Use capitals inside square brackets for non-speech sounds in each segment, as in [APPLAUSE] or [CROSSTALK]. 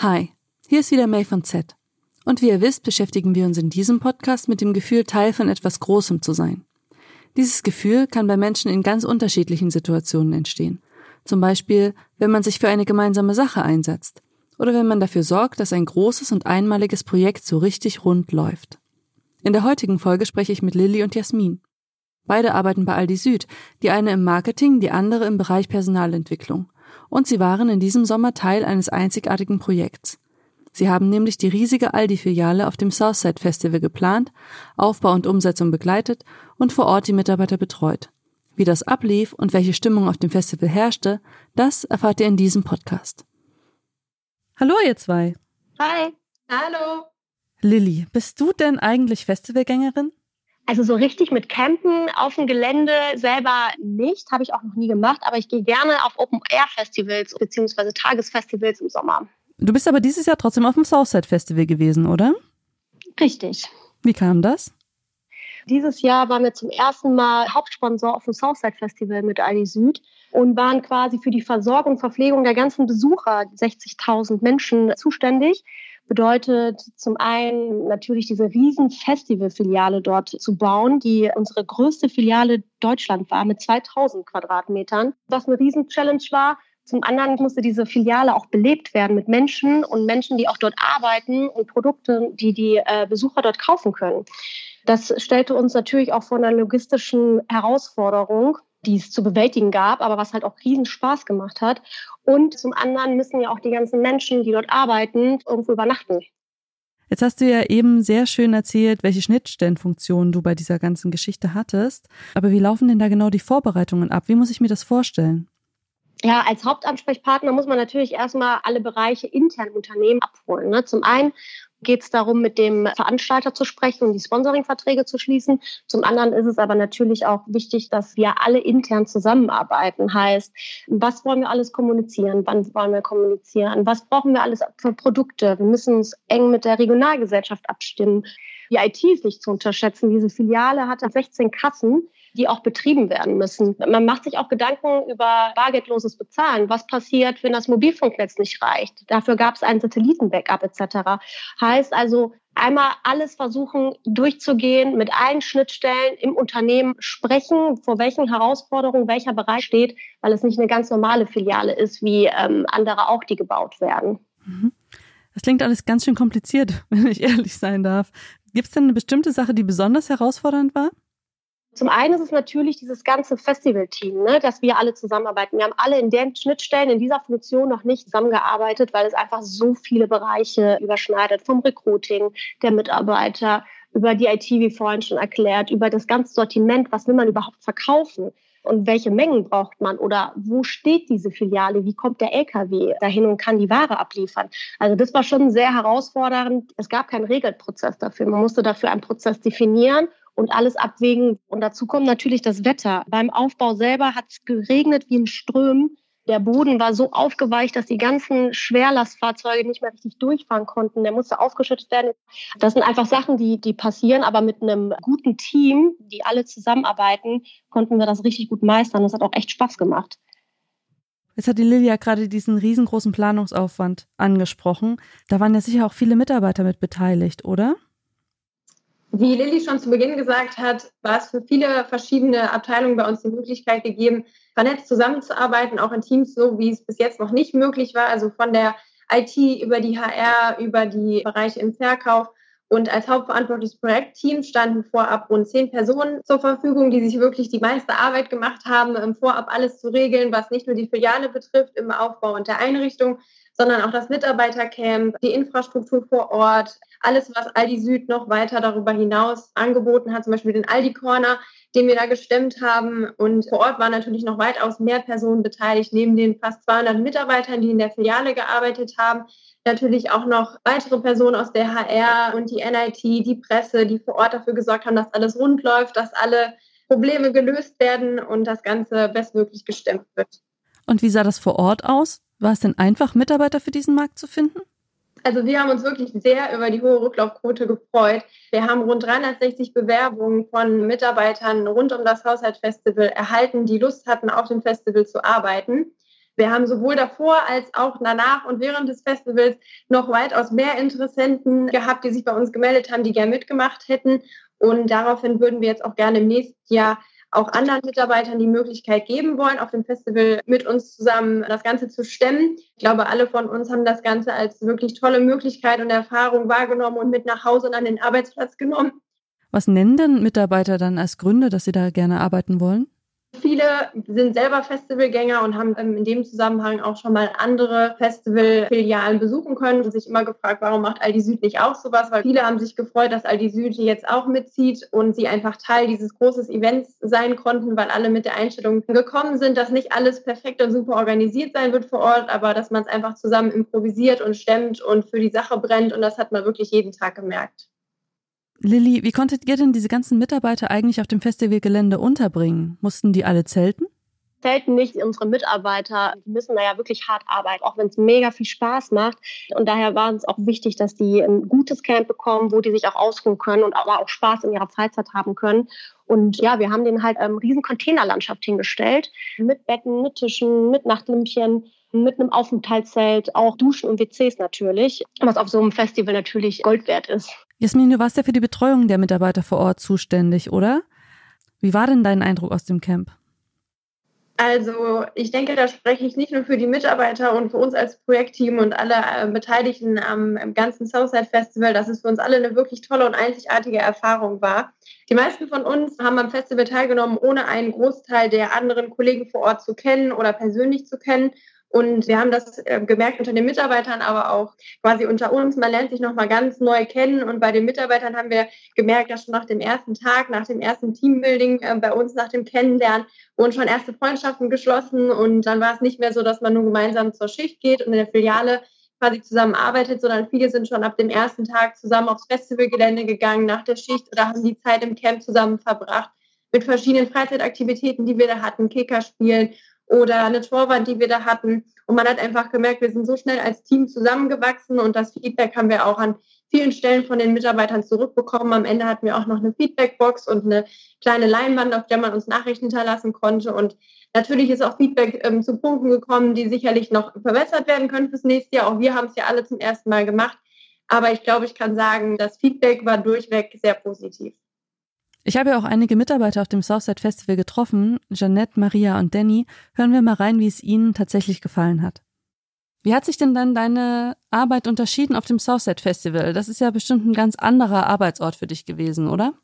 Hi, hier ist wieder May von Z. Und wie ihr wisst, beschäftigen wir uns in diesem Podcast mit dem Gefühl, Teil von etwas Großem zu sein. Dieses Gefühl kann bei Menschen in ganz unterschiedlichen Situationen entstehen. Zum Beispiel, wenn man sich für eine gemeinsame Sache einsetzt oder wenn man dafür sorgt, dass ein großes und einmaliges Projekt so richtig rund läuft. In der heutigen Folge spreche ich mit Lilly und Jasmin. Beide arbeiten bei Aldi Süd, die eine im Marketing, die andere im Bereich Personalentwicklung und sie waren in diesem Sommer Teil eines einzigartigen Projekts. Sie haben nämlich die riesige Aldi-Filiale auf dem Southside Festival geplant, Aufbau und Umsetzung begleitet und vor Ort die Mitarbeiter betreut. Wie das ablief und welche Stimmung auf dem Festival herrschte, das erfahrt ihr in diesem Podcast. Hallo ihr zwei. Hi. Hallo. Lilly, bist du denn eigentlich Festivalgängerin? Also so richtig mit Campen auf dem Gelände selber nicht, habe ich auch noch nie gemacht, aber ich gehe gerne auf Open-Air-Festivals bzw. Tagesfestivals im Sommer. Du bist aber dieses Jahr trotzdem auf dem Southside Festival gewesen, oder? Richtig. Wie kam das? Dieses Jahr waren wir zum ersten Mal Hauptsponsor auf dem Southside Festival mit Aldi Süd und waren quasi für die Versorgung und Verpflegung der ganzen Besucher, 60.000 Menschen, zuständig bedeutet zum einen natürlich diese riesen Festivalfiliale dort zu bauen, die unsere größte Filiale Deutschland war mit 2000 Quadratmetern, was eine riesen Challenge war. Zum anderen musste diese Filiale auch belebt werden mit Menschen und Menschen, die auch dort arbeiten und Produkte, die die äh, Besucher dort kaufen können. Das stellte uns natürlich auch vor einer logistischen Herausforderung, die es zu bewältigen gab, aber was halt auch riesen Spaß gemacht hat. Und zum anderen müssen ja auch die ganzen Menschen, die dort arbeiten, irgendwo übernachten. Jetzt hast du ja eben sehr schön erzählt, welche Schnittstellenfunktionen du bei dieser ganzen Geschichte hattest. Aber wie laufen denn da genau die Vorbereitungen ab? Wie muss ich mir das vorstellen? Ja, als Hauptansprechpartner muss man natürlich erstmal alle Bereiche intern im Unternehmen abholen. Ne? Zum einen geht es darum, mit dem Veranstalter zu sprechen und die Sponsoringverträge zu schließen. Zum anderen ist es aber natürlich auch wichtig, dass wir alle intern zusammenarbeiten. Heißt, was wollen wir alles kommunizieren? Wann wollen wir kommunizieren? Was brauchen wir alles für Produkte? Wir müssen uns eng mit der Regionalgesellschaft abstimmen. Die IT ist nicht zu unterschätzen. Diese Filiale hatte 16 Kassen die auch betrieben werden müssen. Man macht sich auch Gedanken über bargeldloses Bezahlen. Was passiert, wenn das Mobilfunknetz nicht reicht? Dafür gab es ein Satellitenbackup etc. Heißt also, einmal alles versuchen durchzugehen, mit allen Schnittstellen im Unternehmen sprechen, vor welchen Herausforderungen welcher Bereich steht, weil es nicht eine ganz normale Filiale ist, wie ähm, andere auch, die gebaut werden. Mhm. Das klingt alles ganz schön kompliziert, [LAUGHS] wenn ich ehrlich sein darf. Gibt es denn eine bestimmte Sache, die besonders herausfordernd war? Zum einen ist es natürlich dieses ganze Festivalteam, ne, dass wir alle zusammenarbeiten. Wir haben alle in den Schnittstellen, in dieser Funktion noch nicht zusammengearbeitet, weil es einfach so viele Bereiche überschneidet. Vom Recruiting der Mitarbeiter, über die IT, wie vorhin schon erklärt, über das ganze Sortiment, was will man überhaupt verkaufen und welche Mengen braucht man oder wo steht diese Filiale, wie kommt der LKW dahin und kann die Ware abliefern. Also das war schon sehr herausfordernd. Es gab keinen Regelprozess dafür. Man musste dafür einen Prozess definieren und alles abwägen. Und dazu kommt natürlich das Wetter. Beim Aufbau selber hat es geregnet wie in Strömen. Der Boden war so aufgeweicht, dass die ganzen Schwerlastfahrzeuge nicht mehr richtig durchfahren konnten. Der musste aufgeschüttet werden. Das sind einfach Sachen, die, die passieren. Aber mit einem guten Team, die alle zusammenarbeiten, konnten wir das richtig gut meistern. Das hat auch echt Spaß gemacht. Jetzt hat die Lilia gerade diesen riesengroßen Planungsaufwand angesprochen. Da waren ja sicher auch viele Mitarbeiter mit beteiligt, oder? Wie Lilly schon zu Beginn gesagt hat, war es für viele verschiedene Abteilungen bei uns die Möglichkeit gegeben, vernetzt zusammenzuarbeiten, auch in Teams, so wie es bis jetzt noch nicht möglich war. Also von der IT über die HR, über die Bereiche im Verkauf. Und als hauptverantwortliches Projektteam standen vorab rund zehn Personen zur Verfügung, die sich wirklich die meiste Arbeit gemacht haben, im Vorab alles zu regeln, was nicht nur die Filiale betrifft im Aufbau und der Einrichtung, sondern auch das Mitarbeitercamp, die Infrastruktur vor Ort, alles, was Aldi Süd noch weiter darüber hinaus angeboten hat, zum Beispiel den Aldi Corner, den wir da gestemmt haben. Und vor Ort waren natürlich noch weitaus mehr Personen beteiligt, neben den fast 200 Mitarbeitern, die in der Filiale gearbeitet haben. Natürlich auch noch weitere Personen aus der HR und die NIT, die Presse, die vor Ort dafür gesorgt haben, dass alles rund läuft, dass alle Probleme gelöst werden und das Ganze bestmöglich gestemmt wird. Und wie sah das vor Ort aus? War es denn einfach, Mitarbeiter für diesen Markt zu finden? Also wir haben uns wirklich sehr über die hohe Rücklaufquote gefreut. Wir haben rund 360 Bewerbungen von Mitarbeitern rund um das Haushaltsfestival erhalten, die Lust hatten, auf dem Festival zu arbeiten. Wir haben sowohl davor als auch danach und während des Festivals noch weitaus mehr Interessenten gehabt, die sich bei uns gemeldet haben, die gerne mitgemacht hätten. Und daraufhin würden wir jetzt auch gerne im nächsten Jahr auch anderen Mitarbeitern die Möglichkeit geben wollen, auf dem Festival mit uns zusammen das Ganze zu stemmen. Ich glaube, alle von uns haben das Ganze als wirklich tolle Möglichkeit und Erfahrung wahrgenommen und mit nach Hause und an den Arbeitsplatz genommen. Was nennen denn Mitarbeiter dann als Gründe, dass sie da gerne arbeiten wollen? Viele sind selber Festivalgänger und haben in dem Zusammenhang auch schon mal andere Festivalfilialen besuchen können und sich immer gefragt, warum macht Aldi Süd nicht auch sowas? Weil viele haben sich gefreut, dass Aldi Süd jetzt auch mitzieht und sie einfach Teil dieses großen Events sein konnten, weil alle mit der Einstellung gekommen sind, dass nicht alles perfekt und super organisiert sein wird vor Ort, aber dass man es einfach zusammen improvisiert und stemmt und für die Sache brennt und das hat man wirklich jeden Tag gemerkt. Lilly, wie konntet ihr denn diese ganzen Mitarbeiter eigentlich auf dem Festivalgelände unterbringen? Mussten die alle zelten? Zelten nicht. Unsere Mitarbeiter müssen da ja wirklich hart arbeiten, auch wenn es mega viel Spaß macht. Und daher war es auch wichtig, dass die ein gutes Camp bekommen, wo die sich auch ausruhen können und aber auch Spaß in ihrer Freizeit haben können. Und ja, wir haben denen halt eine riesen Containerlandschaft hingestellt, mit Betten, mit Tischen, mit Nachtlämpchen, mit einem Aufenthaltszelt, auch Duschen und WCs natürlich, was auf so einem Festival natürlich Gold wert ist. Jasmin, du warst ja für die Betreuung der Mitarbeiter vor Ort zuständig, oder? Wie war denn dein Eindruck aus dem Camp? Also ich denke, da spreche ich nicht nur für die Mitarbeiter und für uns als Projektteam und alle äh, Beteiligten am, am ganzen Southside Festival, dass es für uns alle eine wirklich tolle und einzigartige Erfahrung war. Die meisten von uns haben am Festival teilgenommen, ohne einen Großteil der anderen Kollegen vor Ort zu kennen oder persönlich zu kennen. Und wir haben das äh, gemerkt unter den Mitarbeitern, aber auch quasi unter uns. Man lernt sich nochmal ganz neu kennen. Und bei den Mitarbeitern haben wir gemerkt, dass schon nach dem ersten Tag, nach dem ersten Teambuilding, äh, bei uns nach dem Kennenlernen, wurden schon erste Freundschaften geschlossen. Und dann war es nicht mehr so, dass man nur gemeinsam zur Schicht geht und in der Filiale quasi zusammenarbeitet, sondern viele sind schon ab dem ersten Tag zusammen aufs Festivalgelände gegangen nach der Schicht oder haben die Zeit im Camp zusammen verbracht mit verschiedenen Freizeitaktivitäten, die wir da hatten, Kickerspielen oder eine Torwand, die wir da hatten. Und man hat einfach gemerkt, wir sind so schnell als Team zusammengewachsen und das Feedback haben wir auch an vielen Stellen von den Mitarbeitern zurückbekommen. Am Ende hatten wir auch noch eine Feedbackbox und eine kleine Leinwand, auf der man uns Nachrichten hinterlassen konnte. Und natürlich ist auch Feedback ähm, zu Punkten gekommen, die sicherlich noch verbessert werden können fürs nächste Jahr. Auch wir haben es ja alle zum ersten Mal gemacht. Aber ich glaube, ich kann sagen, das Feedback war durchweg sehr positiv. Ich habe ja auch einige Mitarbeiter auf dem Southside Festival getroffen. Jeanette, Maria und Danny. Hören wir mal rein, wie es ihnen tatsächlich gefallen hat. Wie hat sich denn dann deine Arbeit unterschieden auf dem Southside Festival? Das ist ja bestimmt ein ganz anderer Arbeitsort für dich gewesen, oder?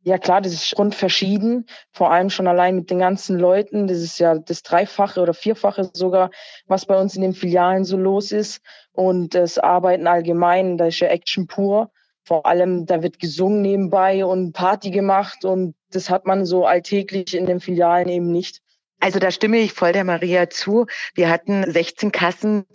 Ja klar, das ist grundverschieden. Vor allem schon allein mit den ganzen Leuten. Das ist ja das Dreifache oder Vierfache sogar, was bei uns in den Filialen so los ist. Und das Arbeiten allgemein, da ist ja Action pur. Vor allem, da wird gesungen nebenbei und Party gemacht und das hat man so alltäglich in den Filialen eben nicht. Also da stimme ich voll der Maria zu. Wir hatten 16 Kassen.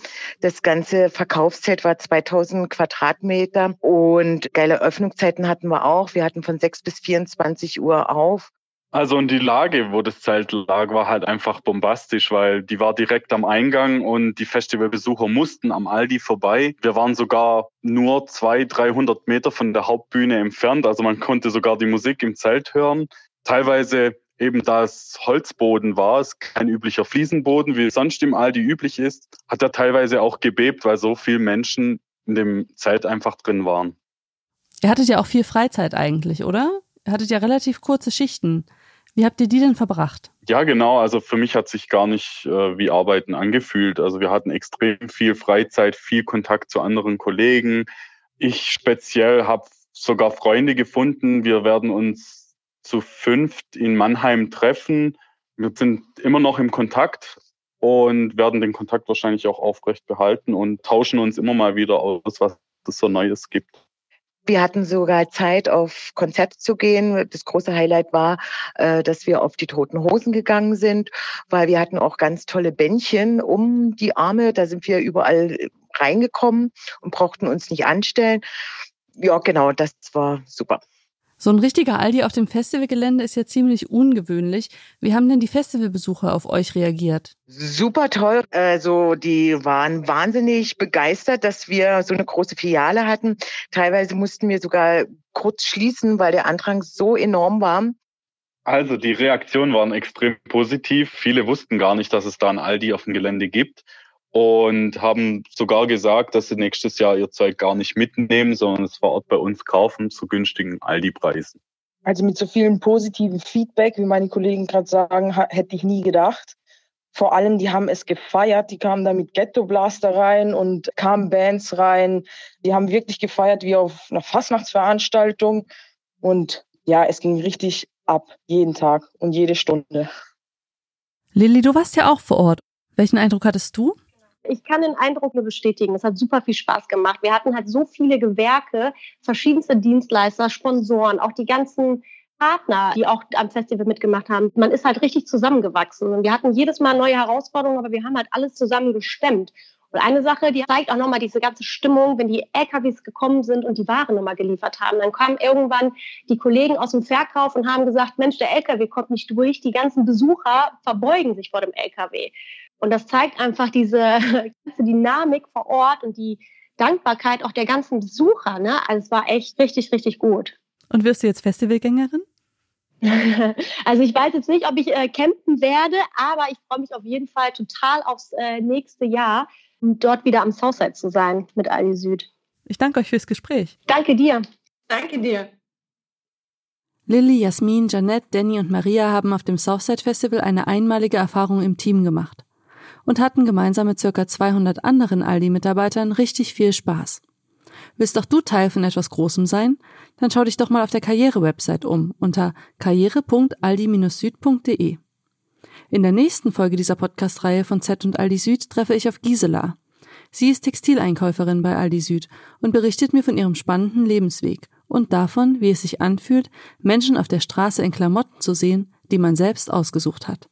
Das ganze Verkaufszelt war 2000 Quadratmeter und geile Öffnungszeiten hatten wir auch. Wir hatten von 6 bis 24 Uhr auf. Also und die Lage, wo das Zelt lag, war halt einfach bombastisch, weil die war direkt am Eingang und die Festivalbesucher mussten am Aldi vorbei. Wir waren sogar nur zwei, 300 Meter von der Hauptbühne entfernt, also man konnte sogar die Musik im Zelt hören. Teilweise eben da es Holzboden war, es kein üblicher Fliesenboden, wie sonst im Aldi üblich ist, hat er teilweise auch gebebt, weil so viele Menschen in dem Zelt einfach drin waren. Ihr hattet ja auch viel Freizeit eigentlich, oder? Ihr hattet ja relativ kurze Schichten. Wie habt ihr die denn verbracht? Ja, genau. Also für mich hat sich gar nicht äh, wie Arbeiten angefühlt. Also wir hatten extrem viel Freizeit, viel Kontakt zu anderen Kollegen. Ich speziell habe sogar Freunde gefunden. Wir werden uns zu fünft in Mannheim treffen. Wir sind immer noch im Kontakt und werden den Kontakt wahrscheinlich auch aufrecht behalten und tauschen uns immer mal wieder aus, was es so Neues gibt. Wir hatten sogar Zeit, auf Konzerte zu gehen. Das große Highlight war, äh, dass wir auf die Toten Hosen gegangen sind, weil wir hatten auch ganz tolle Bändchen um die Arme. Da sind wir überall reingekommen und brauchten uns nicht anstellen. Ja, genau, das war super. So ein richtiger Aldi auf dem Festivalgelände ist ja ziemlich ungewöhnlich. Wie haben denn die Festivalbesucher auf euch reagiert? Super toll. Also die waren wahnsinnig begeistert, dass wir so eine große Filiale hatten. Teilweise mussten wir sogar kurz schließen, weil der Andrang so enorm war. Also die Reaktionen waren extrem positiv. Viele wussten gar nicht, dass es da ein Aldi auf dem Gelände gibt und haben sogar gesagt, dass sie nächstes Jahr ihr Zeug gar nicht mitnehmen, sondern es vor Ort bei uns kaufen zu günstigen Aldi-Preisen. Also mit so vielen positiven Feedback, wie meine Kollegen gerade sagen, hätte ich nie gedacht. Vor allem, die haben es gefeiert. Die kamen da mit Ghetto Blaster rein und kamen Bands rein. Die haben wirklich gefeiert wie auf einer Fastnachtsveranstaltung. Und ja, es ging richtig ab, jeden Tag und jede Stunde. Lilly, du warst ja auch vor Ort. Welchen Eindruck hattest du? Ich kann den Eindruck nur bestätigen. Es hat super viel Spaß gemacht. Wir hatten halt so viele Gewerke, verschiedenste Dienstleister, Sponsoren, auch die ganzen Partner, die auch am Festival mitgemacht haben. Man ist halt richtig zusammengewachsen. Und wir hatten jedes Mal neue Herausforderungen, aber wir haben halt alles zusammen gestemmt. Und eine Sache, die zeigt auch nochmal diese ganze Stimmung, wenn die LKWs gekommen sind und die Waren nochmal geliefert haben. Dann kamen irgendwann die Kollegen aus dem Verkauf und haben gesagt, Mensch, der LKW kommt nicht durch. Die ganzen Besucher verbeugen sich vor dem LKW. Und das zeigt einfach diese [LAUGHS] ganze Dynamik vor Ort und die Dankbarkeit auch der ganzen Besucher. Ne? Also es war echt richtig, richtig gut. Und wirst du jetzt Festivalgängerin? [LAUGHS] Also ich weiß jetzt nicht, ob ich äh, campen werde, aber ich freue mich auf jeden Fall total aufs äh, nächste Jahr, um dort wieder am Southside zu sein mit Aldi Süd. Ich danke euch fürs Gespräch. Danke dir. Danke dir. Lilly, Jasmin, Janette, Danny und Maria haben auf dem Southside Festival eine einmalige Erfahrung im Team gemacht und hatten gemeinsam mit ca. 200 anderen Aldi-Mitarbeitern richtig viel Spaß. Willst doch du Teil von etwas Großem sein? Dann schau dich doch mal auf der Karriere-Website um unter karriere.aldi-süd.de. In der nächsten Folge dieser Podcast-Reihe von Z und Aldi Süd treffe ich auf Gisela. Sie ist Textileinkäuferin bei Aldi Süd und berichtet mir von ihrem spannenden Lebensweg und davon, wie es sich anfühlt, Menschen auf der Straße in Klamotten zu sehen, die man selbst ausgesucht hat.